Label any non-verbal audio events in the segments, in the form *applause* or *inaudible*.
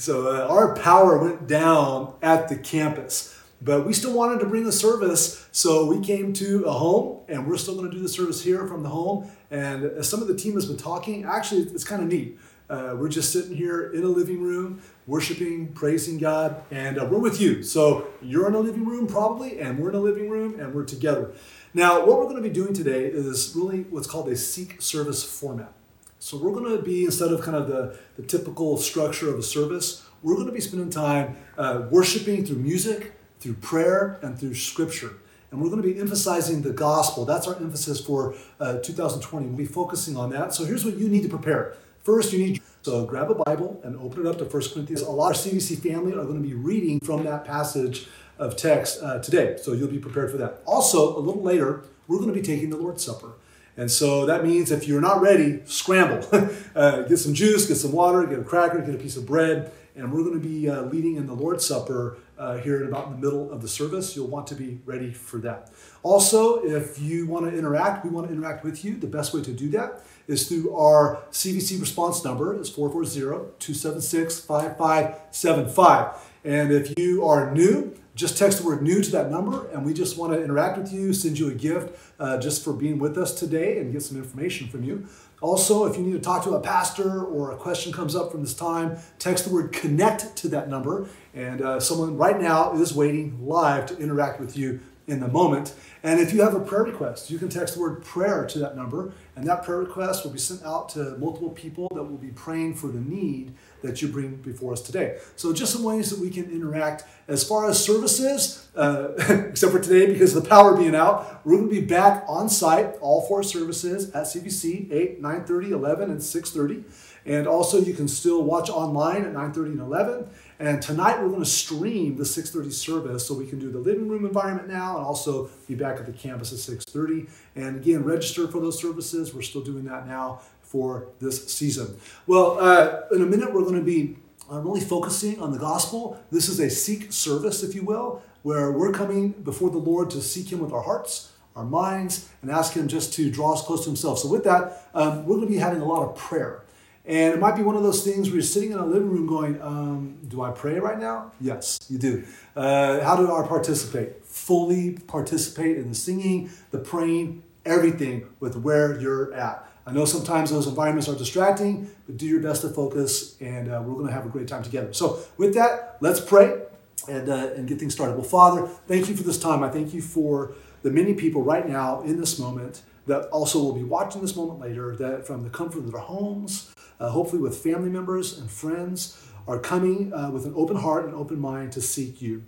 So uh, our power went down at the campus. But we still wanted to bring the service, so we came to a home, and we're still going to do the service here from the home. And as some of the team has been talking, actually, it's kind of neat. Uh, we're just sitting here in a living room, worshiping, praising God, and uh, we're with you. So you're in a living room probably, and we're in a living room, and we're together. Now, what we're going to be doing today is really what's called a seek service format. So we're going to be, instead of kind of the, the typical structure of a service, we're going to be spending time uh, worshiping through music, through prayer and through scripture. And we're going to be emphasizing the gospel. That's our emphasis for uh, 2020. We'll be focusing on that. So here's what you need to prepare. First, you need so grab a Bible and open it up to 1 Corinthians. A lot of CVC family are going to be reading from that passage of text uh, today. So you'll be prepared for that. Also, a little later, we're going to be taking the Lord's Supper. And so that means if you're not ready, scramble. *laughs* uh, get some juice, get some water, get a cracker, get a piece of bread, and we're going to be uh, leading in the Lord's Supper uh, here in about the middle of the service. You'll want to be ready for that. Also, if you want to interact, we want to interact with you. The best way to do that is through our CVC response number. It's 440-276-5575. And if you are new, just text the word new to that number, and we just want to interact with you, send you a gift uh, just for being with us today and get some information from you. Also, if you need to talk to a pastor or a question comes up from this time, text the word connect to that number, and uh, someone right now is waiting live to interact with you in the moment. And if you have a prayer request, you can text the word prayer to that number, and that prayer request will be sent out to multiple people that will be praying for the need that you bring before us today. So, just some ways that we can interact. As far as services, uh, *laughs* except for today because of the power being out, we're going to be back on site, all four services at CVC 8, 9 30, 11, and 6 30. And also, you can still watch online at 9:30 and 11. And tonight, we're going to stream the 6:30 service, so we can do the living room environment now, and also be back at the campus at 6:30. And again, register for those services. We're still doing that now for this season. Well, uh, in a minute, we're going to be uh, really focusing on the gospel. This is a seek service, if you will, where we're coming before the Lord to seek Him with our hearts, our minds, and ask Him just to draw us close to Himself. So, with that, um, we're going to be having a lot of prayer. And it might be one of those things where you're sitting in a living room going, um, Do I pray right now? Yes, you do. Uh, how do I participate? Fully participate in the singing, the praying, everything with where you're at. I know sometimes those environments are distracting, but do your best to focus, and uh, we're going to have a great time together. So, with that, let's pray and, uh, and get things started. Well, Father, thank you for this time. I thank you for the many people right now in this moment that also will be watching this moment later, that from the comfort of their homes, uh, hopefully with family members and friends, are coming uh, with an open heart and open mind to seek you.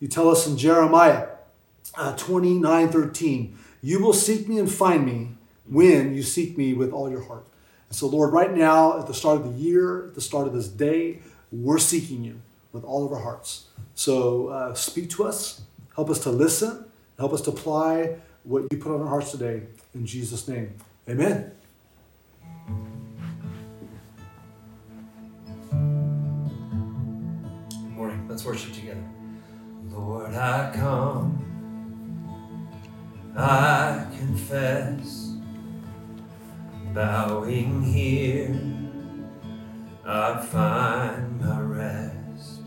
You tell us in Jeremiah uh, 29 13, you will seek me and find me when you seek me with all your heart. And so, Lord, right now, at the start of the year, at the start of this day, we're seeking you with all of our hearts. So, uh, speak to us, help us to listen, help us to apply what you put on our hearts today. In Jesus' name, amen. Let's worship together. Lord, I come, I confess bowing here, I find my rest.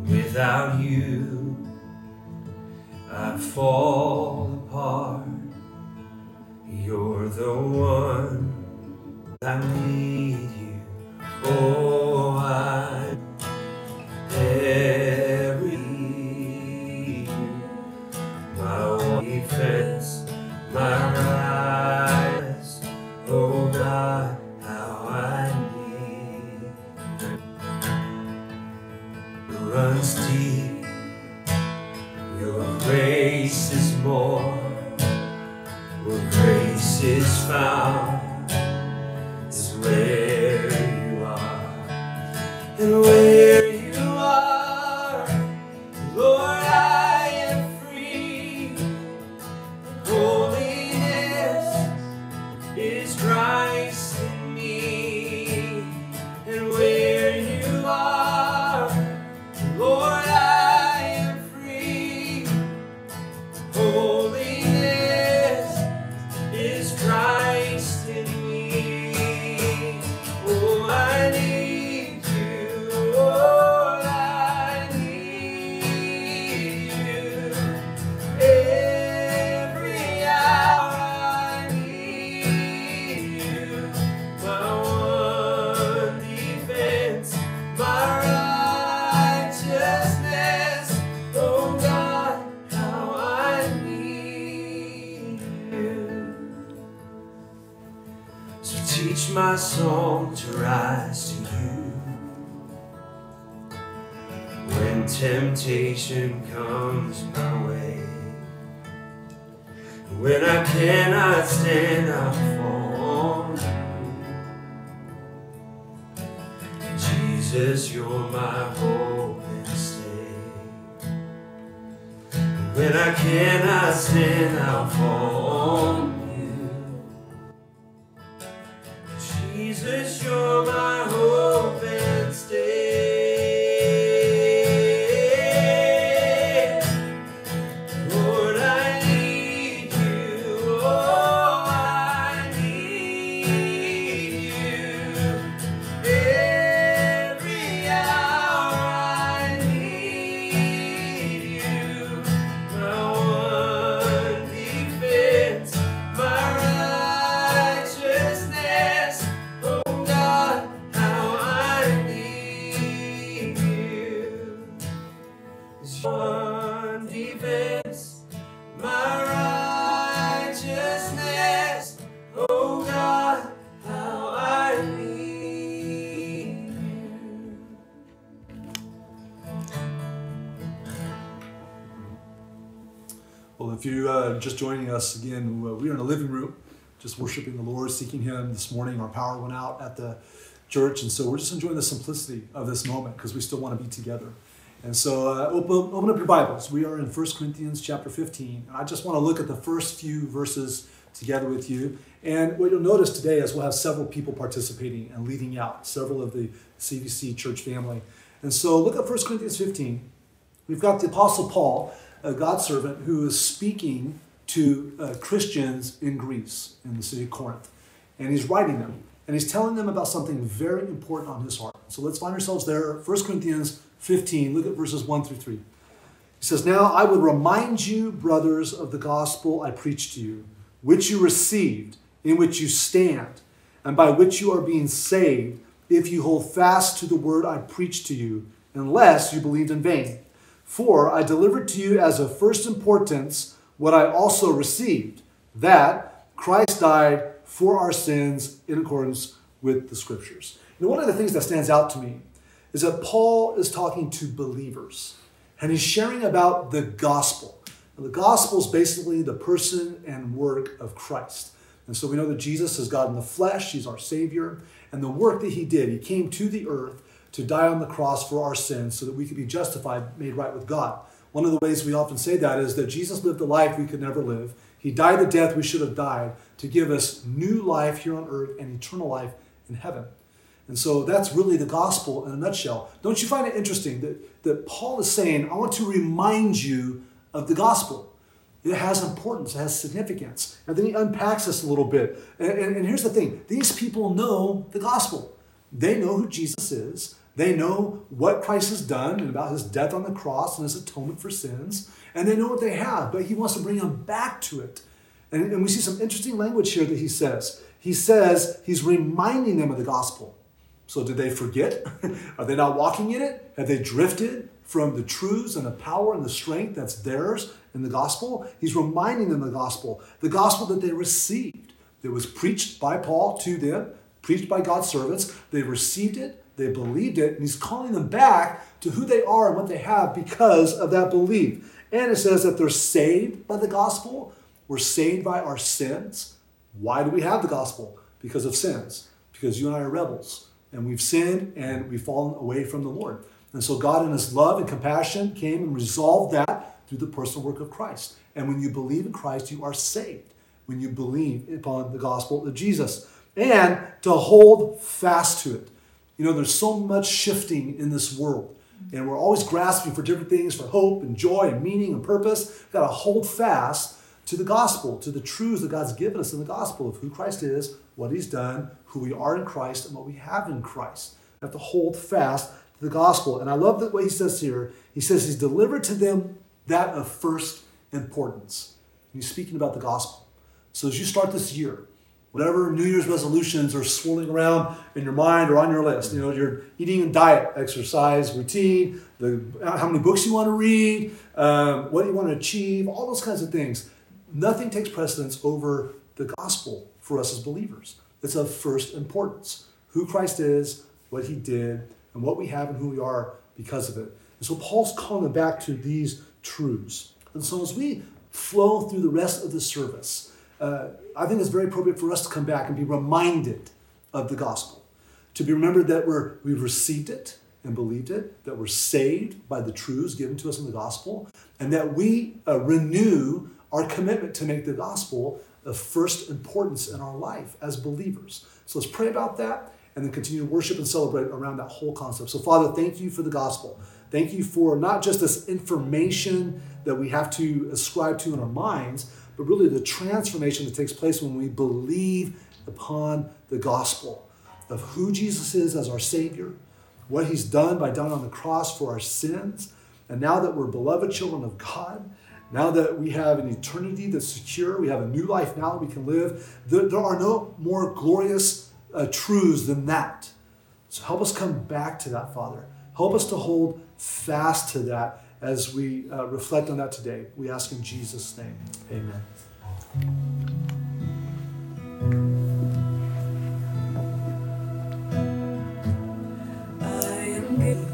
Without you, I fall apart. You're the one I need you. Oh, my soul to rise to you. When temptation comes my way, when I cannot stand, I fall. Jesus, you're my hope and stay. When I cannot stand, I'll fall Him. This morning, our power went out at the church, and so we're just enjoying the simplicity of this moment because we still want to be together. And so, uh, open, open up your Bibles. We are in 1 Corinthians chapter 15, and I just want to look at the first few verses together with you. And what you'll notice today is we'll have several people participating and leading out, several of the CVC church family. And so, look at 1 Corinthians 15. We've got the Apostle Paul, a God servant, who is speaking to uh, Christians in Greece, in the city of Corinth. And he's writing them. And he's telling them about something very important on his heart. So let's find ourselves there. 1 Corinthians 15, look at verses 1 through 3. He says, Now I would remind you, brothers, of the gospel I preached to you, which you received, in which you stand, and by which you are being saved, if you hold fast to the word I preached to you, unless you believed in vain. For I delivered to you as of first importance what I also received that Christ died for our sins in accordance with the scriptures. Know, one of the things that stands out to me is that Paul is talking to believers and he's sharing about the gospel. And the gospel is basically the person and work of Christ. And so we know that Jesus is God in the flesh, he's our Savior, and the work that he did, he came to the earth to die on the cross for our sins so that we could be justified, made right with God. One of the ways we often say that is that Jesus lived a life we could never live. He died the death we should have died to give us new life here on earth and eternal life in heaven. And so that's really the gospel in a nutshell. Don't you find it interesting that, that Paul is saying, I want to remind you of the gospel? It has importance, it has significance. And then he unpacks this a little bit. And, and, and here's the thing these people know the gospel, they know who Jesus is. They know what Christ has done and about his death on the cross and his atonement for sins. And they know what they have, but he wants to bring them back to it. And, and we see some interesting language here that he says. He says he's reminding them of the gospel. So did they forget? *laughs* Are they not walking in it? Have they drifted from the truths and the power and the strength that's theirs in the gospel? He's reminding them of the gospel, the gospel that they received. It was preached by Paul to them, preached by God's servants. They received it, they believed it, and he's calling them back to who they are and what they have because of that belief. And it says that they're saved by the gospel. We're saved by our sins. Why do we have the gospel? Because of sins. Because you and I are rebels. And we've sinned and we've fallen away from the Lord. And so God, in His love and compassion, came and resolved that through the personal work of Christ. And when you believe in Christ, you are saved. When you believe upon the gospel of Jesus. And to hold fast to it. You know, there's so much shifting in this world. And we're always grasping for different things for hope and joy and meaning and purpose. We've got to hold fast to the gospel, to the truths that God's given us in the gospel of who Christ is, what he's done, who we are in Christ, and what we have in Christ. We have to hold fast to the gospel. And I love way he says here. He says he's delivered to them that of first importance. He's speaking about the gospel. So as you start this year, whatever New Year's resolutions are swirling around in your mind or on your list, you know, your eating and diet, exercise, routine, the, how many books you want to read, um, what you want to achieve, all those kinds of things. Nothing takes precedence over the gospel for us as believers. It's of first importance. Who Christ is, what he did, and what we have and who we are because of it. And so Paul's calling them back to these truths. And so as we flow through the rest of the service, uh, I think it's very appropriate for us to come back and be reminded of the gospel. To be remembered that we're, we've received it and believed it, that we're saved by the truths given to us in the gospel, and that we uh, renew our commitment to make the gospel of first importance in our life as believers. So let's pray about that and then continue to worship and celebrate around that whole concept. So, Father, thank you for the gospel. Thank you for not just this information that we have to ascribe to in our minds, but really the transformation that takes place when we believe upon the gospel of who Jesus is as our Savior, what He's done by dying on the cross for our sins, and now that we're beloved children of God, now that we have an eternity that's secure, we have a new life now that we can live, there, there are no more glorious uh, truths than that. So help us come back to that, Father. Help us to hold fast to that as we uh, reflect on that today. We ask in Jesus' name. Amen. good.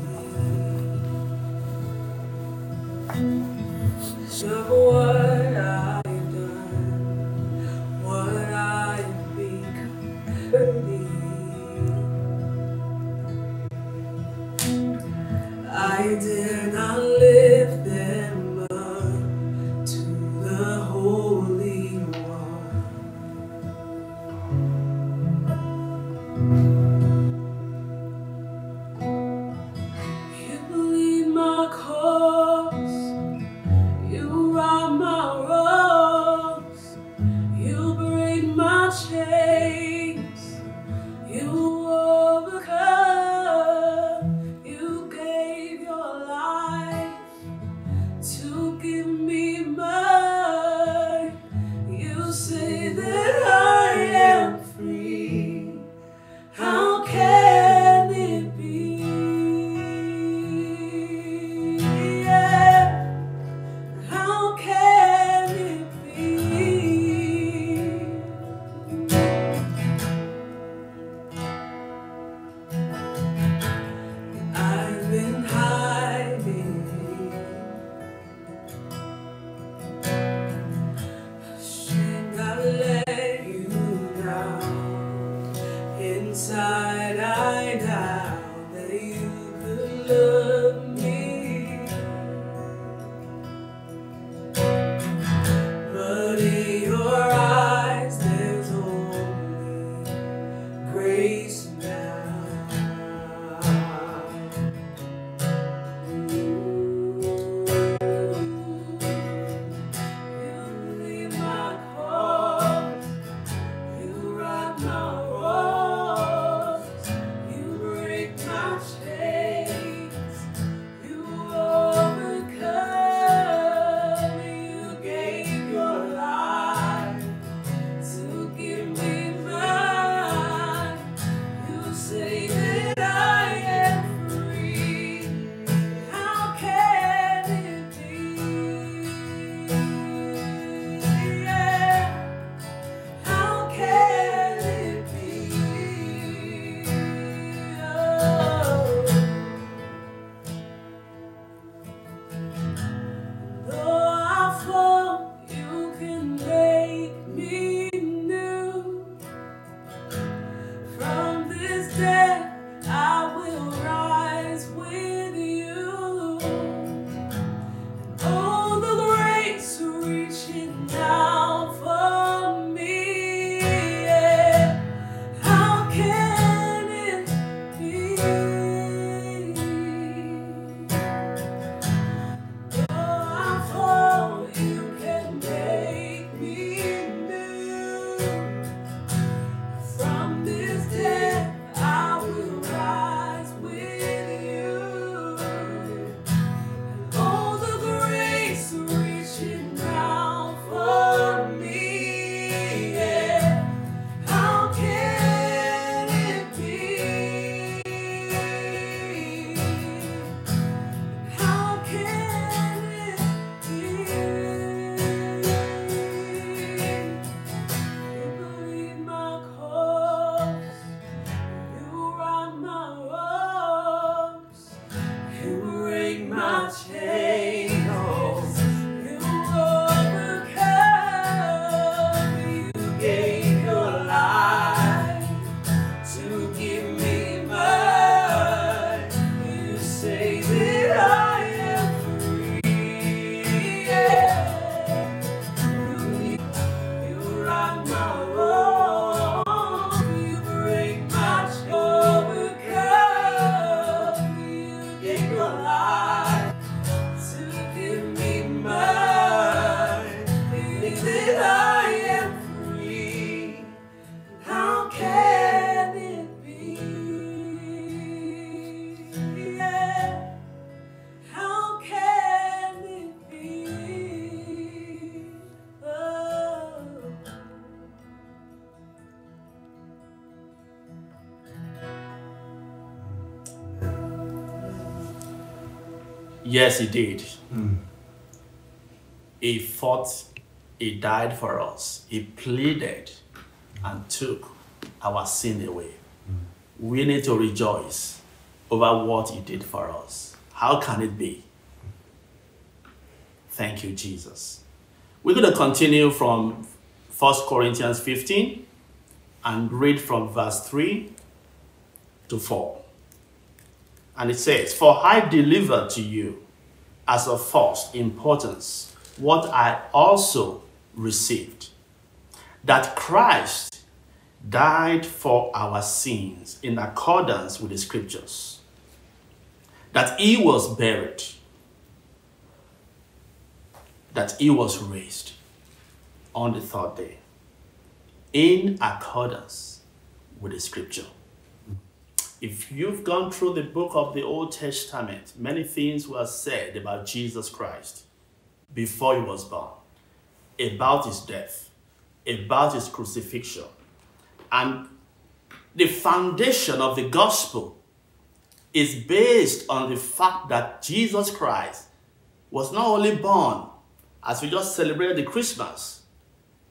Yes, he did. Hmm. He fought, he died for us. He pleaded and took our sin away. Hmm. We need to rejoice over what he did for us. How can it be? Thank you, Jesus. We're going to continue from 1 Corinthians 15 and read from verse 3 to 4. And it says, For I delivered to you as of first importance what I also received that Christ died for our sins in accordance with the scriptures, that he was buried, that he was raised on the third day in accordance with the scripture. If you've gone through the book of the Old Testament, many things were said about Jesus Christ before he was born, about his death, about his crucifixion. And the foundation of the gospel is based on the fact that Jesus Christ was not only born, as we just celebrated the Christmas,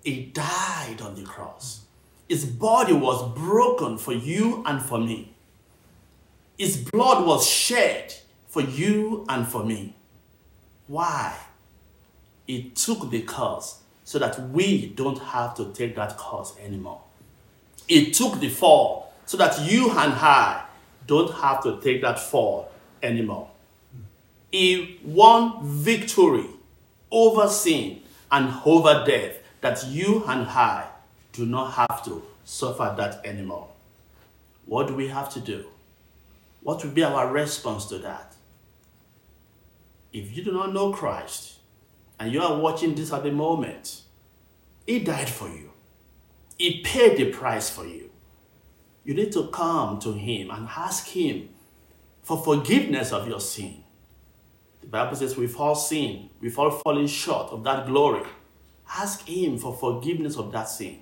he died on the cross. His body was broken for you and for me. His blood was shed for you and for me. Why? He took the curse so that we don't have to take that curse anymore. He took the fall so that you and I don't have to take that fall anymore. He won victory over sin and over death that you and I do not have to suffer that anymore. What do we have to do? What will be our response to that? If you do not know Christ and you are watching this at the moment, He died for you, He paid the price for you. You need to come to Him and ask Him for forgiveness of your sin. The Bible says we've all sinned, we've all fallen short of that glory. Ask Him for forgiveness of that sin,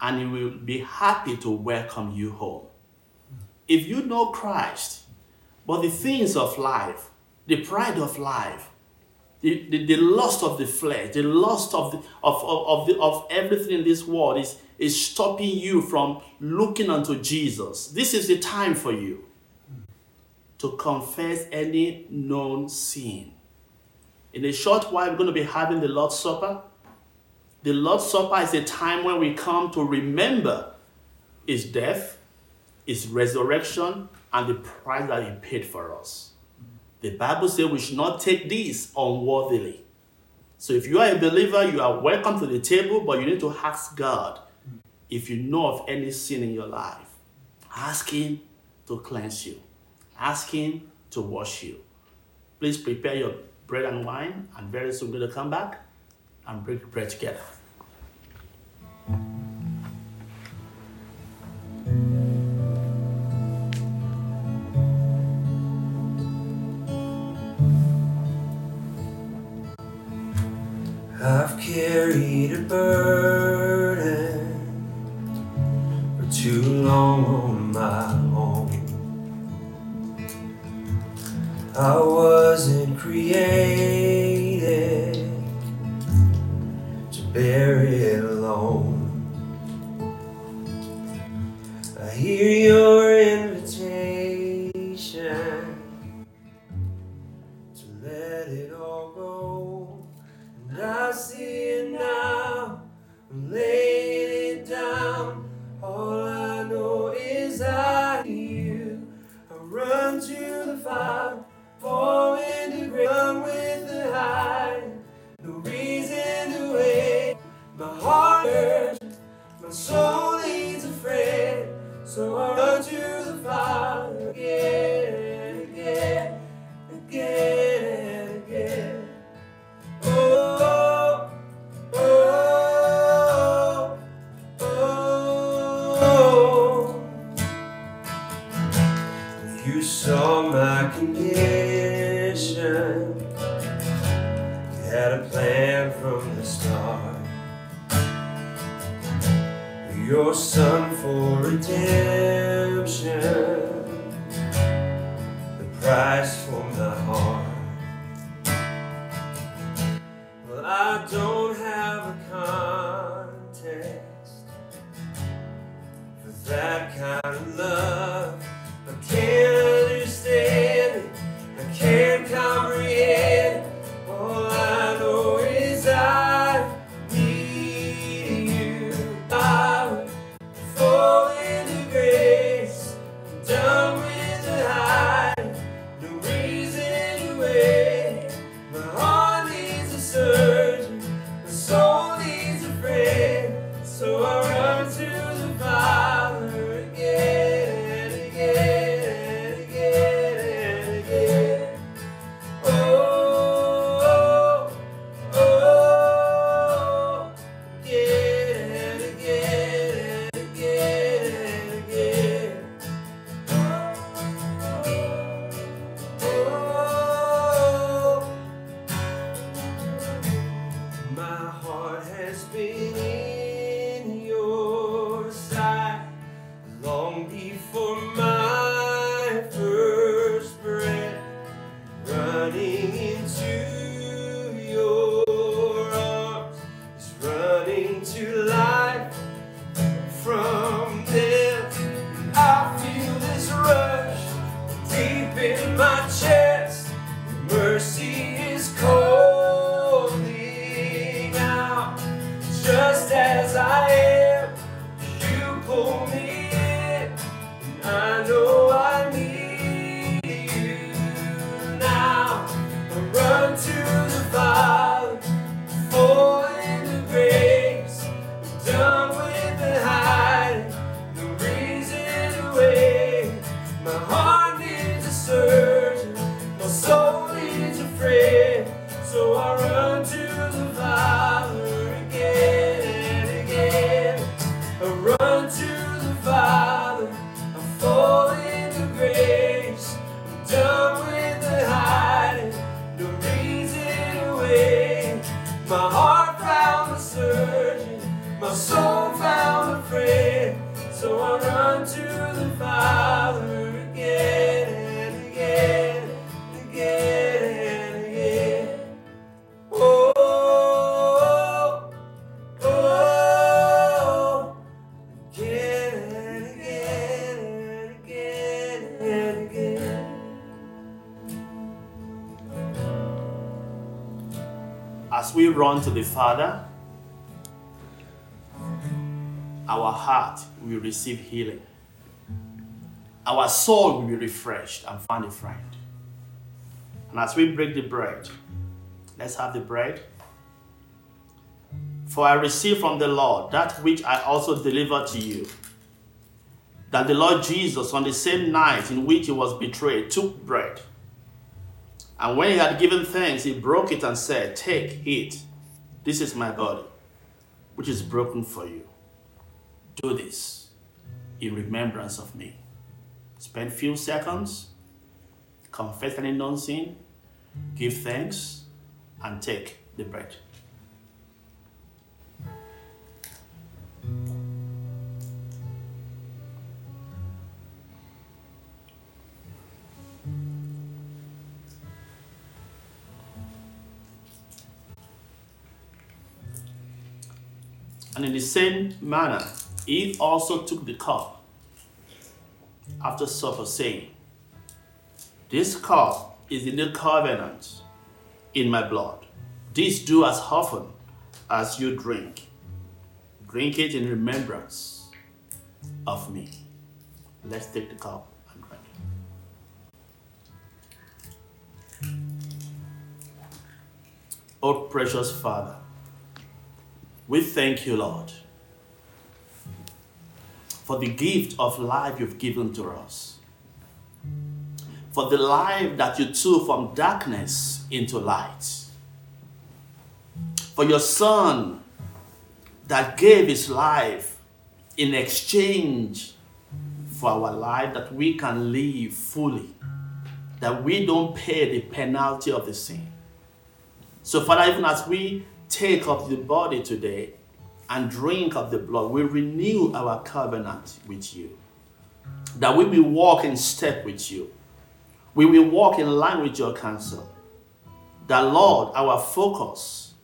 and He will be happy to welcome you home. If you know Christ, but the things of life, the pride of life, the, the, the lust of the flesh, the lust of, the, of, of, of, the, of everything in this world is, is stopping you from looking unto Jesus. This is the time for you to confess any known sin. In a short while, we're going to be having the Lord's Supper. The Lord's Supper is a time when we come to remember his death, his resurrection, and the price that he paid for us. The Bible says we should not take this unworthily. So if you are a believer, you are welcome to the table, but you need to ask God if you know of any sin in your life. Ask Him to cleanse you. Ask Him to wash you. Please prepare your bread and wine, and very soon we're going to come back and break bread together. Carried a burden for too long on my own. I wasn't created run to the Father, our heart will receive healing. Our soul will be refreshed and find a friend. And as we break the bread, let's have the bread. For I received from the Lord that which I also delivered to you. That the Lord Jesus, on the same night in which he was betrayed, took bread. And when he had given thanks, he broke it and said, Take, eat. This is my body, which is broken for you. Do this in remembrance of me. Spend few seconds, confess any known sin, give thanks, and take the bread. In the same manner, he also took the cup after supper, saying, This cup is the new covenant in my blood. This do as often as you drink. Drink it in remembrance of me. Let's take the cup and drink. Oh, precious Father, we thank you, Lord, for the gift of life you've given to us, for the life that you took from darkness into light, for your Son that gave his life in exchange for our life that we can live fully, that we don't pay the penalty of the sin. So, Father, even as we take of the body today and drink of the blood, we renew our covenant with you. That we will walk in step with you. We will walk in line with your counsel. That, Lord, our focus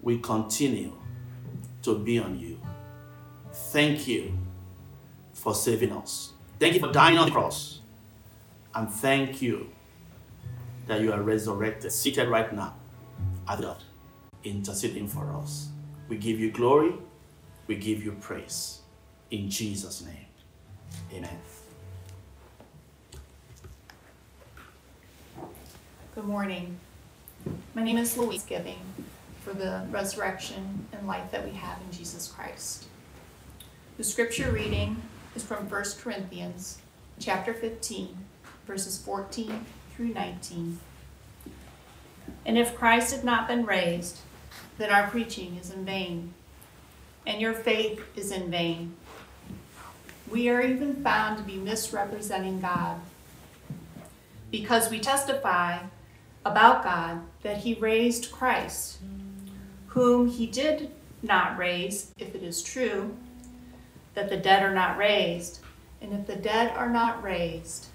will continue to be on you. Thank you for saving us. Thank you for dying on the cross. And thank you that you are resurrected, seated right now at God, interceding for us. We give you glory, we give you praise. In Jesus' name, amen. Good morning. My name is Louise Giving for the resurrection and life that we have in Jesus Christ. The scripture reading is from 1 Corinthians chapter 15, verses 14 through 19. And if Christ had not been raised, then our preaching is in vain, and your faith is in vain. We are even found to be misrepresenting God because we testify about God that he raised Christ, whom he did not raise, if it is true that the dead are not raised. And if the dead are not raised,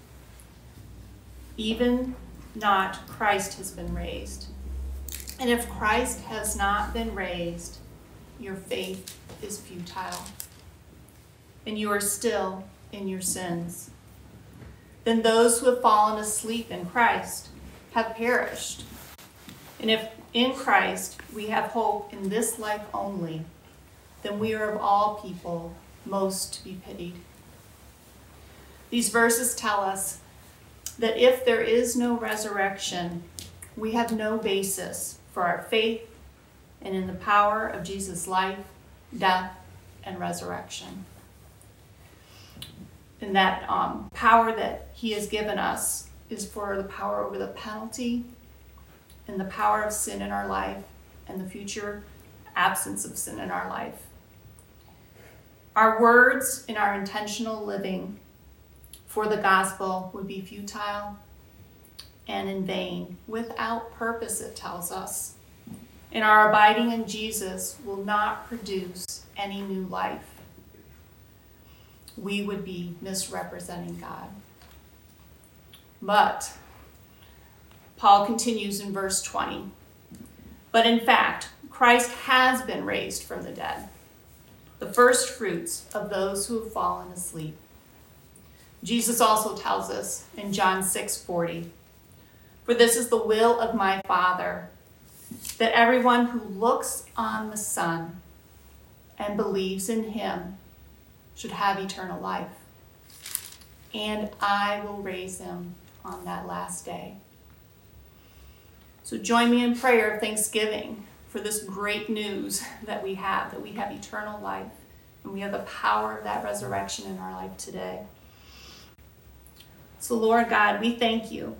even not Christ has been raised. And if Christ has not been raised, your faith is futile, and you are still in your sins. Then those who have fallen asleep in Christ have perished. And if in Christ we have hope in this life only, then we are of all people most to be pitied. These verses tell us that if there is no resurrection, we have no basis for our faith and in the power of Jesus' life, death, and resurrection. And that um, power that He has given us is for the power over the penalty and the power of sin in our life and the future absence of sin in our life. Our words and our intentional living for the gospel would be futile and in vain, without purpose, it tells us. And our abiding in Jesus will not produce any new life. We would be misrepresenting God. But, Paul continues in verse 20. But in fact, Christ has been raised from the dead, the first fruits of those who have fallen asleep. Jesus also tells us in John 6 40, For this is the will of my Father, that everyone who looks on the Son and believes in him should have eternal life. And I will raise him on that last day. So join me in prayer of thanksgiving for this great news that we have that we have eternal life and we have the power of that resurrection in our life today. So, Lord God, we thank you.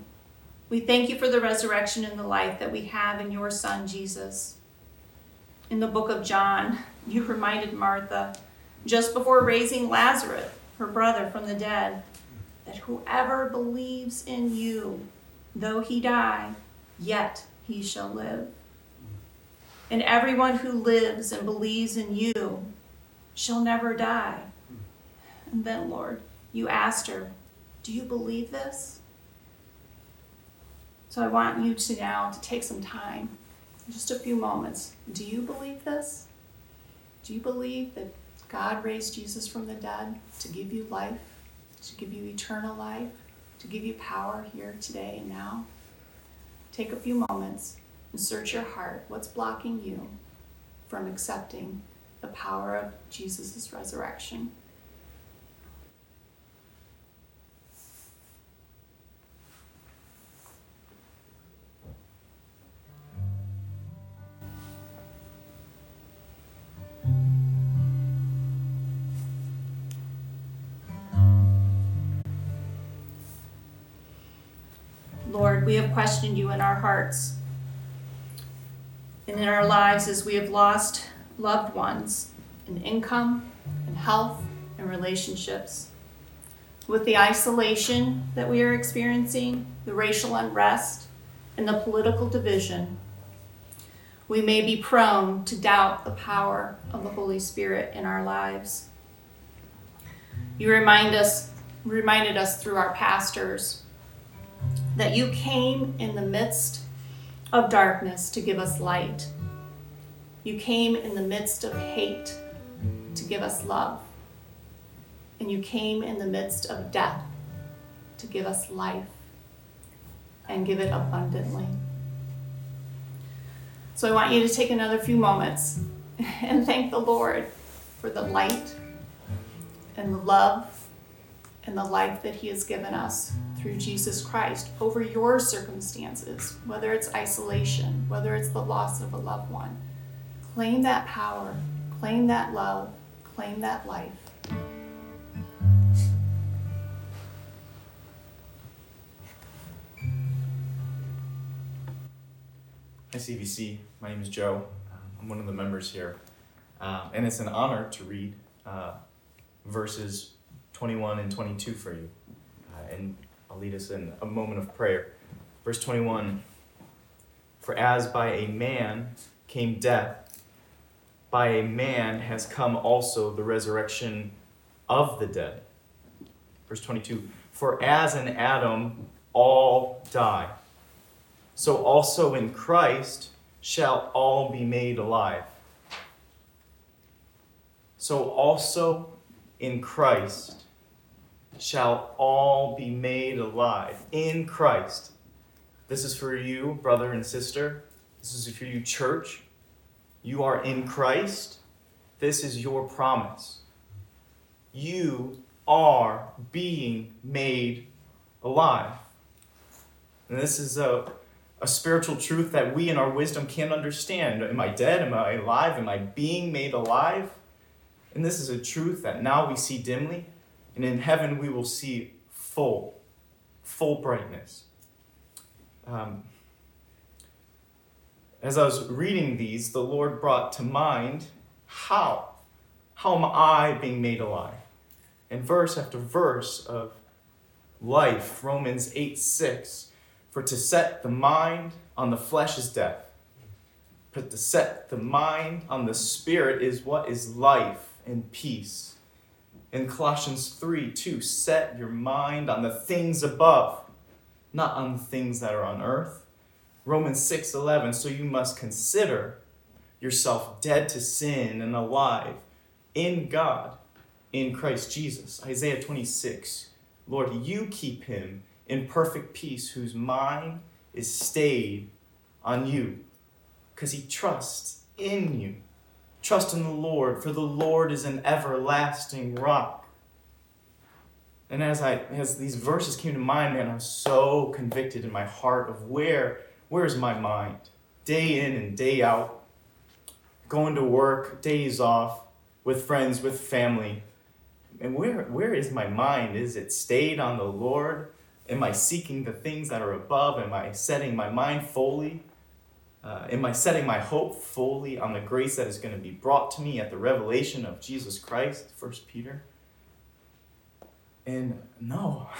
We thank you for the resurrection and the life that we have in your Son, Jesus. In the book of John, you reminded Martha, just before raising Lazarus, her brother, from the dead, that whoever believes in you, though he die, yet he shall live. And everyone who lives and believes in you shall never die. And then, Lord, you asked her, Do you believe this? So I want you to now to take some time, just a few moments. Do you believe this? Do you believe that God raised Jesus from the dead to give you life? to give you eternal life, to give you power here today and now. Take a few moments and search your heart. What's blocking you from accepting the power of Jesus' resurrection? We have questioned you in our hearts and in our lives as we have lost loved ones in income and health and relationships. With the isolation that we are experiencing, the racial unrest, and the political division, we may be prone to doubt the power of the Holy Spirit in our lives. You remind us, reminded us through our pastors that you came in the midst of darkness to give us light. You came in the midst of hate to give us love. and you came in the midst of death to give us life and give it abundantly. So I want you to take another few moments *laughs* and thank the Lord for the light and the love and the life that He has given us through Jesus Christ over your circumstances, whether it's isolation, whether it's the loss of a loved one. Claim that power, claim that love, claim that life. Hi, CVC. My name is Joe. Um, I'm one of the members here. Um, and it's an honor to read uh, verses 21 and 22 for you. Uh, and I'll lead us in a moment of prayer. Verse 21 For as by a man came death, by a man has come also the resurrection of the dead. Verse 22 For as in Adam all die so also in Christ shall all be made alive. So also in Christ shall all be made alive. In Christ. This is for you, brother and sister. This is for you, church. You are in Christ. This is your promise. You are being made alive. And this is a a spiritual truth that we in our wisdom can't understand. Am I dead? Am I alive? Am I being made alive? And this is a truth that now we see dimly, and in heaven we will see full, full brightness. Um, as I was reading these, the Lord brought to mind how? How am I being made alive? And verse after verse of life, Romans 8 6 for to set the mind on the flesh is death, but to set the mind on the spirit is what is life and peace. In Colossians 3 2, set your mind on the things above, not on the things that are on earth. Romans 6 11, so you must consider yourself dead to sin and alive in God in Christ Jesus. Isaiah 26, Lord, you keep him in perfect peace, whose mind is stayed on you, because he trusts in you. Trust in the Lord, for the Lord is an everlasting rock. And as I as these verses came to mind, man, I was so convicted in my heart of where where is my mind? Day in and day out, going to work, days off, with friends, with family. And where where is my mind? Is it stayed on the Lord? Am I seeking the things that are above? Am I setting my mind fully? Uh, am I setting my hope fully on the grace that is going to be brought to me at the revelation of Jesus Christ? First Peter. And no. *laughs*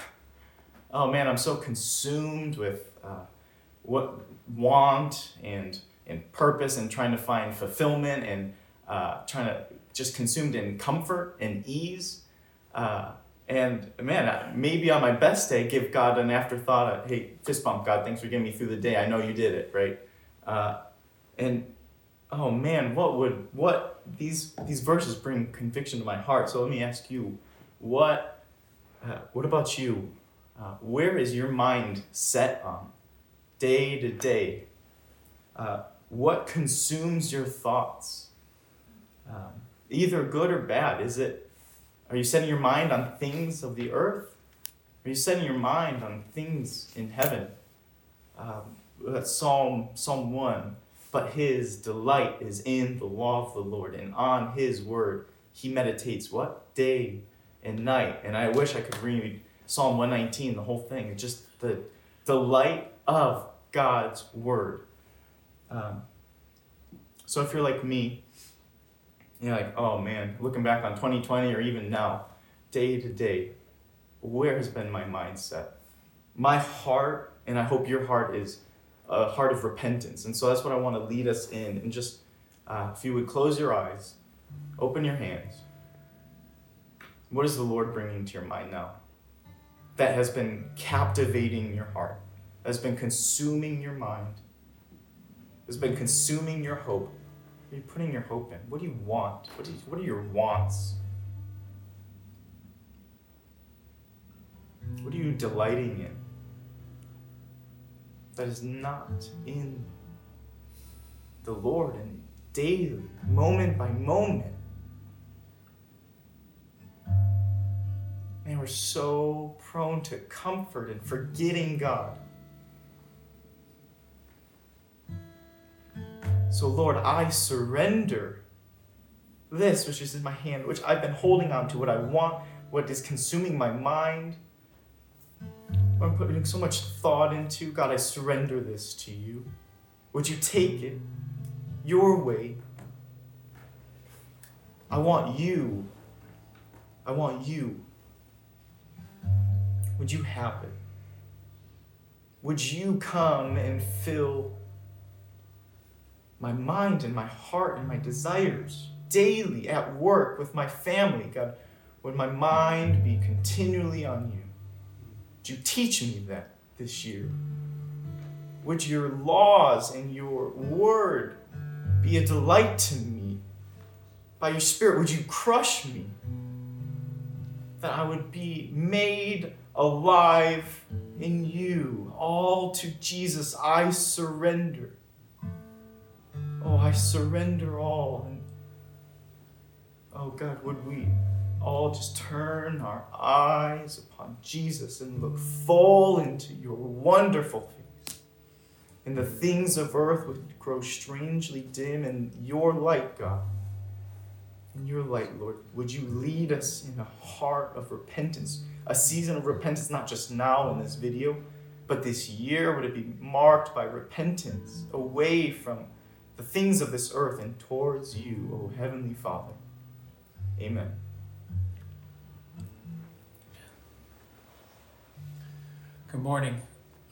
Oh man, I'm so consumed with uh, what want and and purpose and trying to find fulfillment and uh, trying to just consumed in comfort and ease. Uh, and man, maybe on my best day, give God an afterthought. Of, hey, fist bump, God, thanks for getting me through the day. I know you did it, right? Uh, and oh man, what would what these these verses bring conviction to my heart? So let me ask you, what uh, what about you? Uh, where is your mind set on, day to day? Uh, what consumes your thoughts? Um, either good or bad. Is it are you setting your mind on things of the earth? Are you setting your mind on things in heaven? Um, that's Psalm Psalm one. But his delight is in the law of the Lord, and on his word he meditates what day and night. And I wish I could read Psalm one nineteen, the whole thing. It's just the delight of God's word. Um, so if you're like me, you're like, oh man, looking back on 2020 or even now, day to day, where has been my mindset? My heart, and I hope your heart is a heart of repentance. And so that's what I want to lead us in. And just, uh, if you would close your eyes, open your hands. What is the Lord bringing to your mind now? That has been captivating your heart, has been consuming your mind, has been consuming your hope are you putting your hope in? What do you want? What, you, what are your wants? What are you delighting in? That is not in the Lord and daily, moment by moment. Man, we're so prone to comfort and forgetting God. So, Lord, I surrender this which is in my hand, which I've been holding on to, what I want, what is consuming my mind, I'm putting so much thought into. God, I surrender this to you. Would you take it your way? I want you. I want you. Would you have it? Would you come and fill my mind and my heart and my desires daily at work with my family? God, would my mind be continually on you? Would you teach me that this year? Would your laws and your word be a delight to me? By your Spirit, would you crush me? That I would be made alive in you. All to Jesus I surrender. Oh, I surrender all. And oh, God, would we all just turn our eyes upon Jesus and look full into your wonderful face. And the things of earth would grow strangely dim in your light, God. In your light, Lord, would you lead us in a heart of repentance, a season of repentance, not just now in this video, but this year? Would it be marked by repentance away from the things of this earth and towards you, O Heavenly Father? Amen. Good morning.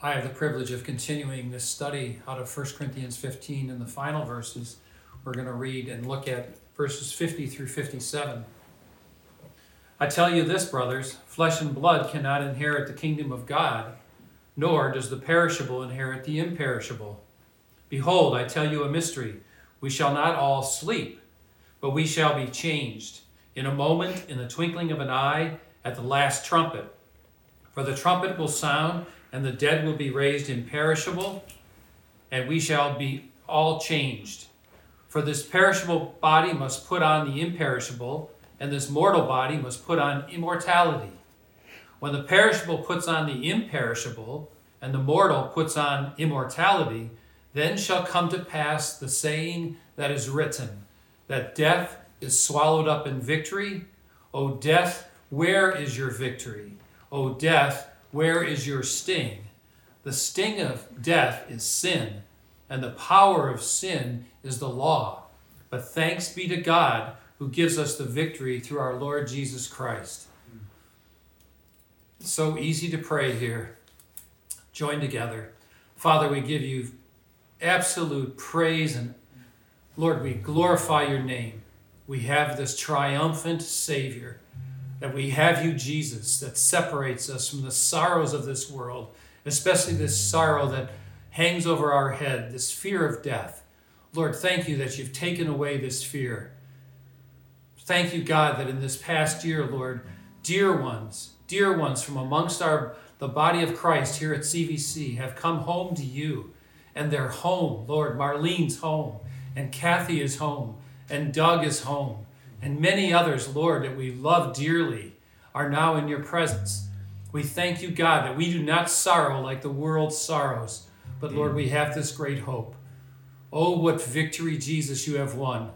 I have the privilege of continuing this study out of 1 Corinthians 15 in the final verses. We're going to read and look at verses 50 through 57. I tell you this, brothers flesh and blood cannot inherit the kingdom of God, nor does the perishable inherit the imperishable. Behold, I tell you a mystery. We shall not all sleep, but we shall be changed in a moment, in the twinkling of an eye, at the last trumpet. For the trumpet will sound, and the dead will be raised imperishable, and we shall be all changed. For this perishable body must put on the imperishable, and this mortal body must put on immortality. When the perishable puts on the imperishable, and the mortal puts on immortality, then shall come to pass the saying that is written, that death is swallowed up in victory. O death, where is your victory? O death, where is your sting? The sting of death is sin, and the power of sin is the law. But thanks be to God who gives us the victory through our Lord Jesus Christ. so easy to pray here. Join together. Father, we give you absolute praise and Lord, we glorify your name. We have this triumphant Savior that we have you, Jesus, that separates us from the sorrows of this world, especially this sorrow that hangs over our head, this fear of death. Lord, thank you that you've taken away this fear. Thank you, God, that in this past year, Lord, dear ones, dear ones from amongst our the body of Christ here at CVC have come home to you, and they're home, Lord. Marlene's home, and Kathy is home, and Doug is home and many others, Lord, that we love dearly are now in your presence. We thank you, God, that we do not sorrow like the world sorrows, but mm. Lord, we have this great hope. Oh, what victory, Jesus, you have won.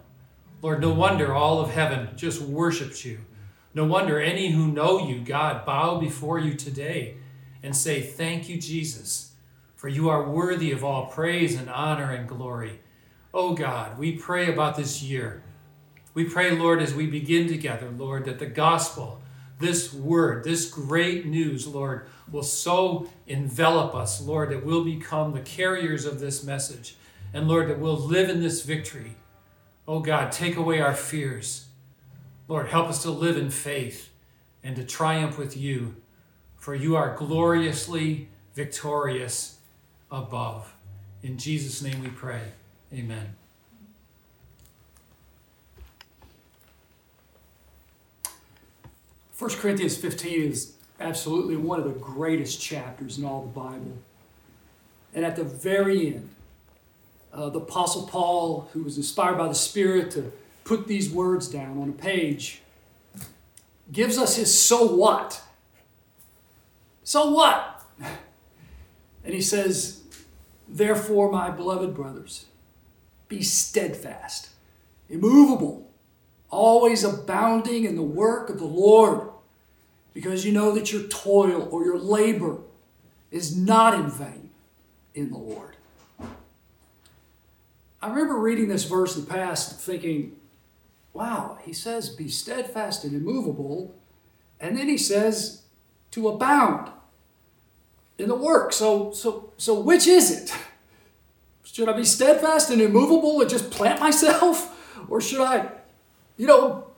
Lord, no wonder all of heaven just worships you. No wonder any who know you, God, bow before you today and say, Thank you, Jesus, for you are worthy of all praise and honor and glory. Oh, God, we pray about this year. We pray, Lord, as we begin together, Lord, that the gospel, this word, this great news, Lord, will so envelop us, Lord, that we'll become the carriers of this message. And Lord, that we'll live in this victory. Oh God, take away our fears. Lord, help us to live in faith and to triumph with you, for you are gloriously victorious above. In Jesus' name we pray. Amen. 1 Corinthians 15 is absolutely one of the greatest chapters in all the Bible. And at the very end, uh, the Apostle Paul, who was inspired by the Spirit to put these words down on a page, gives us his so what. So what? And he says, Therefore, my beloved brothers, be steadfast, immovable, always abounding in the work of the Lord, because you know that your toil or your labor is not in vain in the Lord. I remember reading this verse in the past thinking, wow, he says, be steadfast and immovable, and then he says to abound in the work. So, so, so which is it? *laughs* Should I be steadfast and immovable and just plant myself? *laughs* Or should I, you know,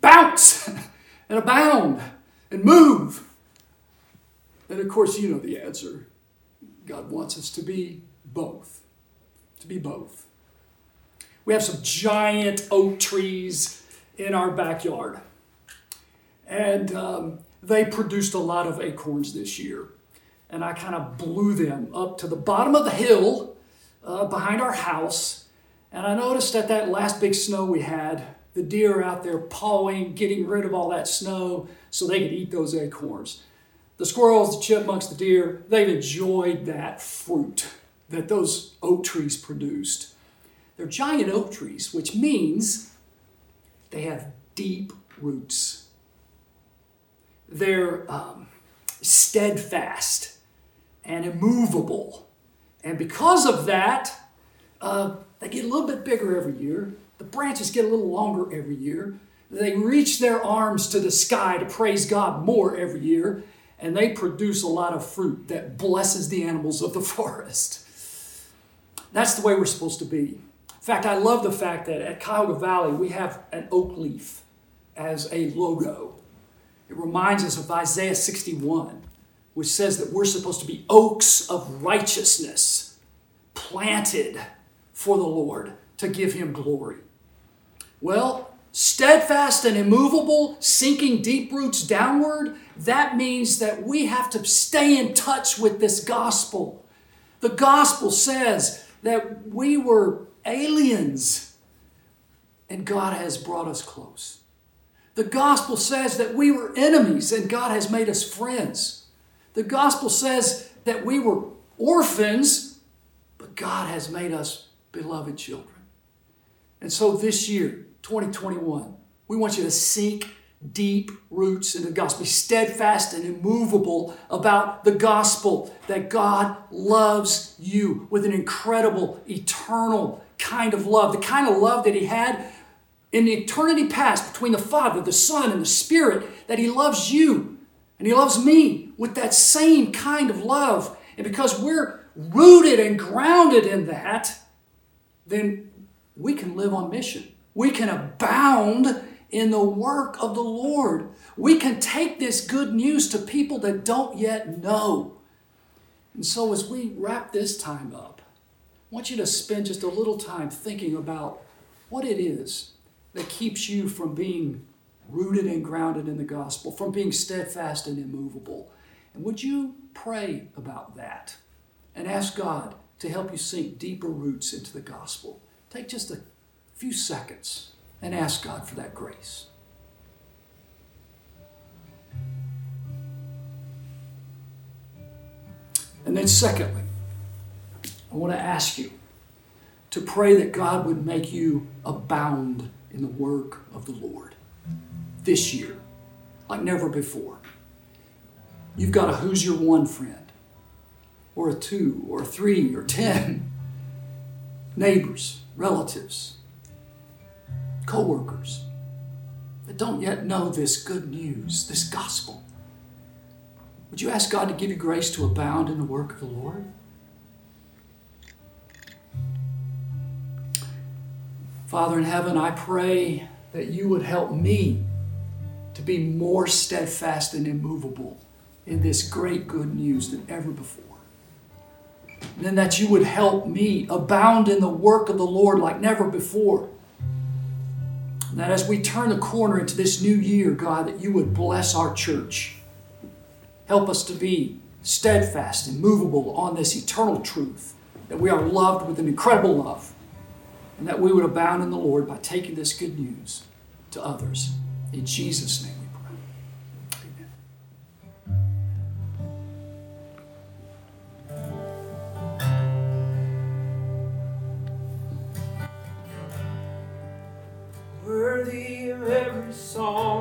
bounce *laughs* and abound and move? And of course, you know the answer. God wants us to be both. To be both. We have some giant oak trees in our backyard. And um, they produced a lot of acorns this year. And I kind of blew them up to the bottom of the hill uh, behind our house. And I noticed that that last big snow we had, the deer out there pawing, getting rid of all that snow so they could eat those acorns. The squirrels, the chipmunks, the deer, they've enjoyed that fruit that those oak trees produced. They're giant oak trees, which means they have deep roots. They're um, steadfast and immovable. And because of that, uh, they get a little bit bigger every year. The branches get a little longer every year. They reach their arms to the sky to praise God more every year. And they produce a lot of fruit that blesses the animals of the *laughs* forest. That's the way we're supposed to be. In fact, I love the fact that at Cuyahoga Valley we have an oak leaf as a logo. It reminds us of Isaiah 61, which says that we're supposed to be oaks of righteousness, planted for the Lord to give him glory. Well, steadfast and immovable, sinking deep roots downward, that means that we have to stay in touch with this gospel. The gospel says that we were aliens and God has brought us close. The gospel says that we were enemies and God has made us friends. The gospel says that we were orphans, but God has made us beloved children. And so this year, 2021, we want you to sink deep roots in the gospel. Be steadfast and immovable about the gospel that God loves you with an incredible, eternal kind of love. The kind of love that He had in the eternity past between the Father, the Son, and the Spirit, that He loves you and He loves me with that same kind of love. And because we're rooted and grounded in that, then we can live on mission. We can abound in the work of the Lord. We can take this good news to people that don't yet know. And so, as we wrap this time up, I want you to spend just a little time thinking about what it is that keeps you from being rooted and grounded in the gospel, from being steadfast and immovable. And would you pray about that and ask God to help you sink deeper roots into the gospel? Take just a few seconds and ask God for that grace. And then, secondly, I want to ask you to pray that God would make you abound in the work of the Lord this year, like never before. You've got a who's your one friend, or a two, or three, or ten neighbors, relatives, co-workers that don't yet know this good news, this gospel. Would you ask God to give you grace to abound in the work of the Lord? Father in heaven, I pray that you would help me to be more steadfast and immovable in this great good news than ever before. And then that you would help me abound in the work of the Lord like never before. That as we turn the corner into this new year, God, that you would bless our church. Help us to be steadfast and movable on this eternal truth that we are loved with an incredible love and that we would abound in the Lord by taking this good news to others. In Jesus' name. song.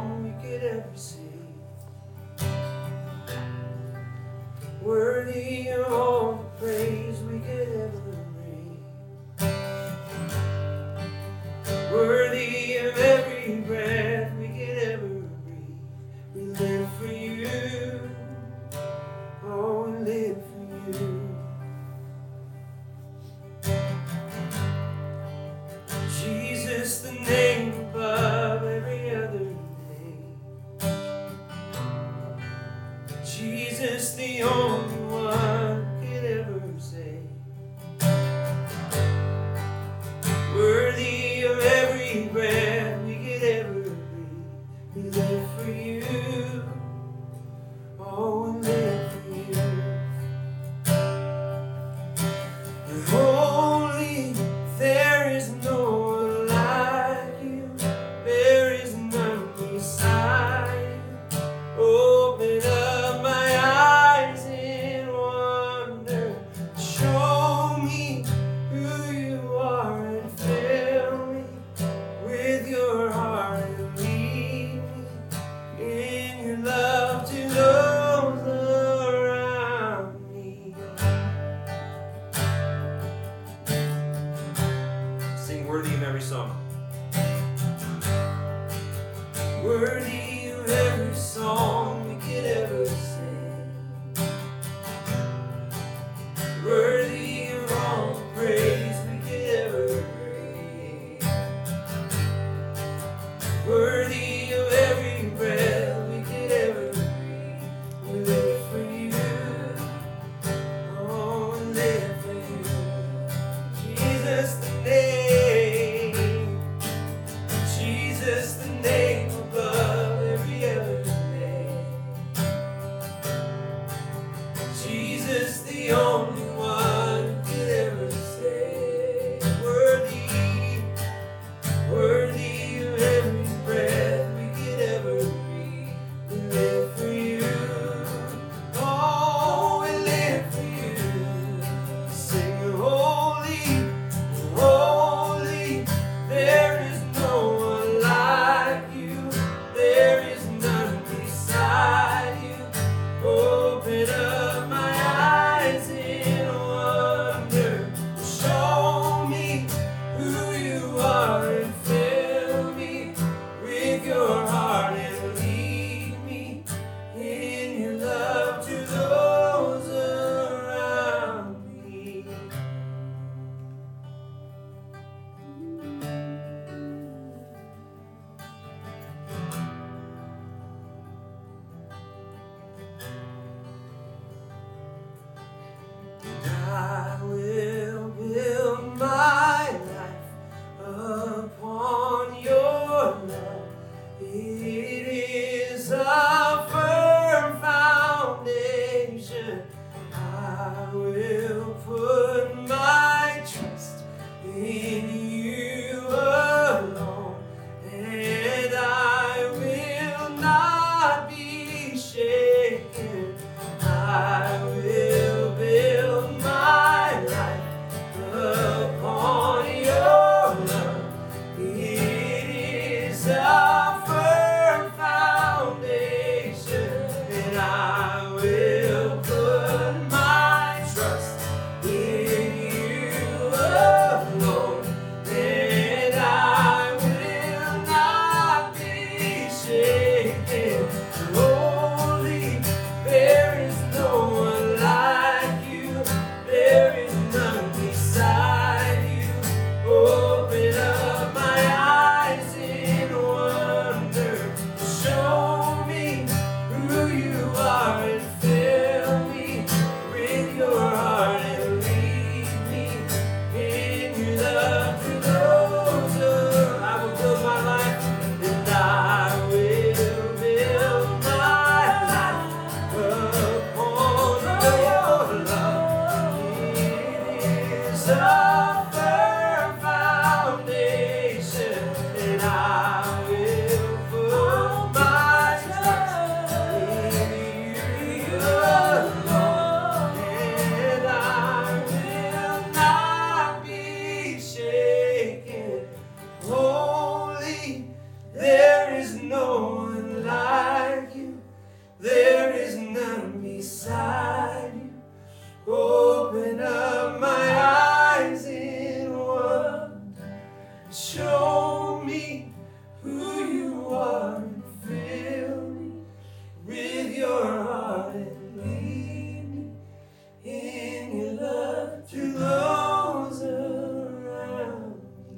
To those around me.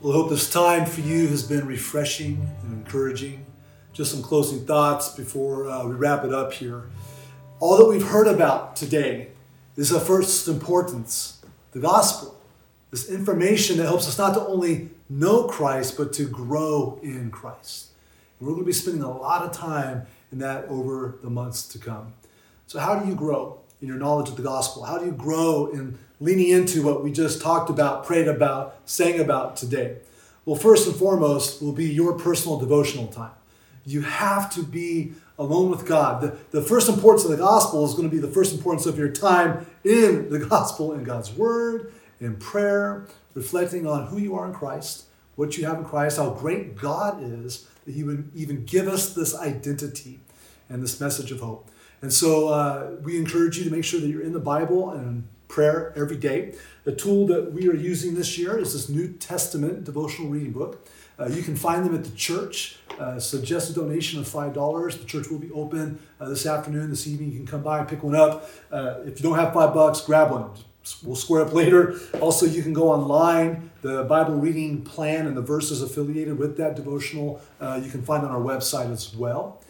Well, I hope this time for you has been refreshing and encouraging. Just some closing thoughts before uh, we wrap it up here. All that we've heard about today is of first importance the gospel, this information that helps us not to only know Christ, but to grow in Christ. We're going to be spending a lot of time in that over the months to come. So, how do you grow in your knowledge of the gospel? How do you grow in leaning into what we just talked about, prayed about, sang about today? Well, first and foremost will be your personal devotional time. You have to be alone with God. The, the first importance of the gospel is going to be the first importance of your time in the gospel, in God's word, in prayer, reflecting on who you are in Christ, what you have in Christ, how great God is that He would even give us this identity and this message of hope. And so uh, we encourage you to make sure that you're in the Bible and prayer every day. The tool that we are using this year is this New Testament devotional reading book. Uh, you can find them at the church. Uh, suggest a donation of $5. The church will be open uh, this afternoon, this evening. You can come by and pick one up. Uh, if you don't have five bucks, grab one. We'll square up *laughs* later. Also, you can go online. The Bible reading plan and the verses affiliated with that devotional uh, you can find on our website as well.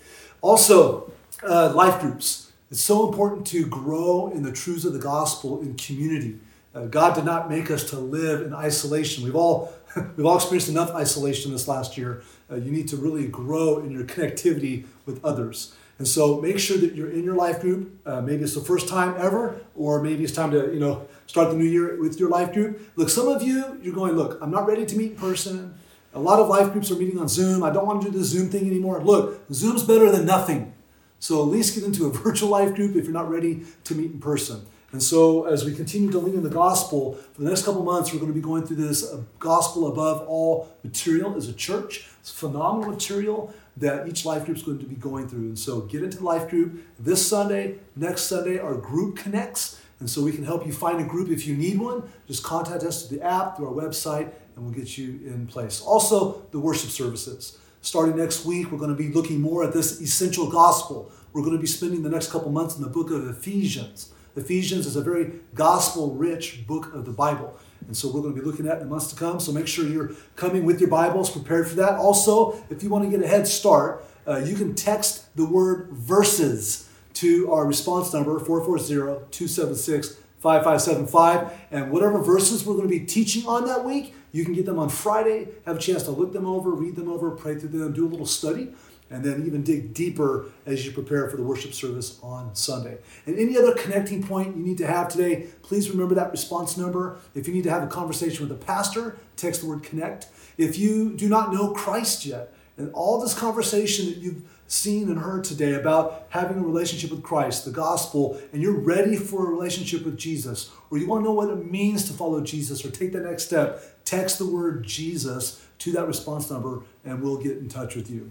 Also, uh, life groups. It's so important to grow in the truths of the gospel in community. Uh, God did not make us to live in isolation. We've all *laughs* we've all experienced enough isolation this last year. Uh, you need to really grow in your connectivity with others. And so make sure that you're in your life group. Uh, maybe it's the first time ever, or maybe it's time to you know start the new year with your life group. Look, some of you you're going. Look, I'm not ready to meet in person. A lot of life groups are meeting on Zoom. I don't want to do the Zoom thing anymore. Look, Zoom's better than nothing. So at least get into a *laughs* virtual life group if you're not ready to meet in person. And so, as we continue to lean in the gospel, for the next couple months, we're going to be going through this uh, gospel above all material as a church. It's phenomenal material that each life group is going to be going through. And so, get into the life group this Sunday, next Sunday, our group connects. And so, we can help you find a group if you need one. Just contact us through the app, through our website, and we'll get you in place. Also, the worship services. Starting next week, we're going to be looking more at this essential gospel. We're going to be spending the next couple months in the book of Ephesians. Ephesians is a very gospel rich book of the Bible. And so we're going to be looking at it in the months to come. So make sure you're coming with your Bibles prepared for that. Also, if you want to get a head start, uh, you can text the word verses to our response number 440 276 5575. And whatever verses we're going to be teaching on that week, you can get them on Friday, have a chance to look them over, read them over, pray through them, do a little study and then even dig deeper as you prepare for the worship service on Sunday. And any other connecting point you need to have today, please remember that response number. If you need to have a conversation with a pastor, text the word connect. If you do not know Christ yet, and all this conversation that you've seen and heard today about having a relationship with Christ, the gospel, and you're ready for a relationship with Jesus, or you want to know what it means to follow Jesus or take that next step, text the word Jesus to that response number and we'll get in touch with you.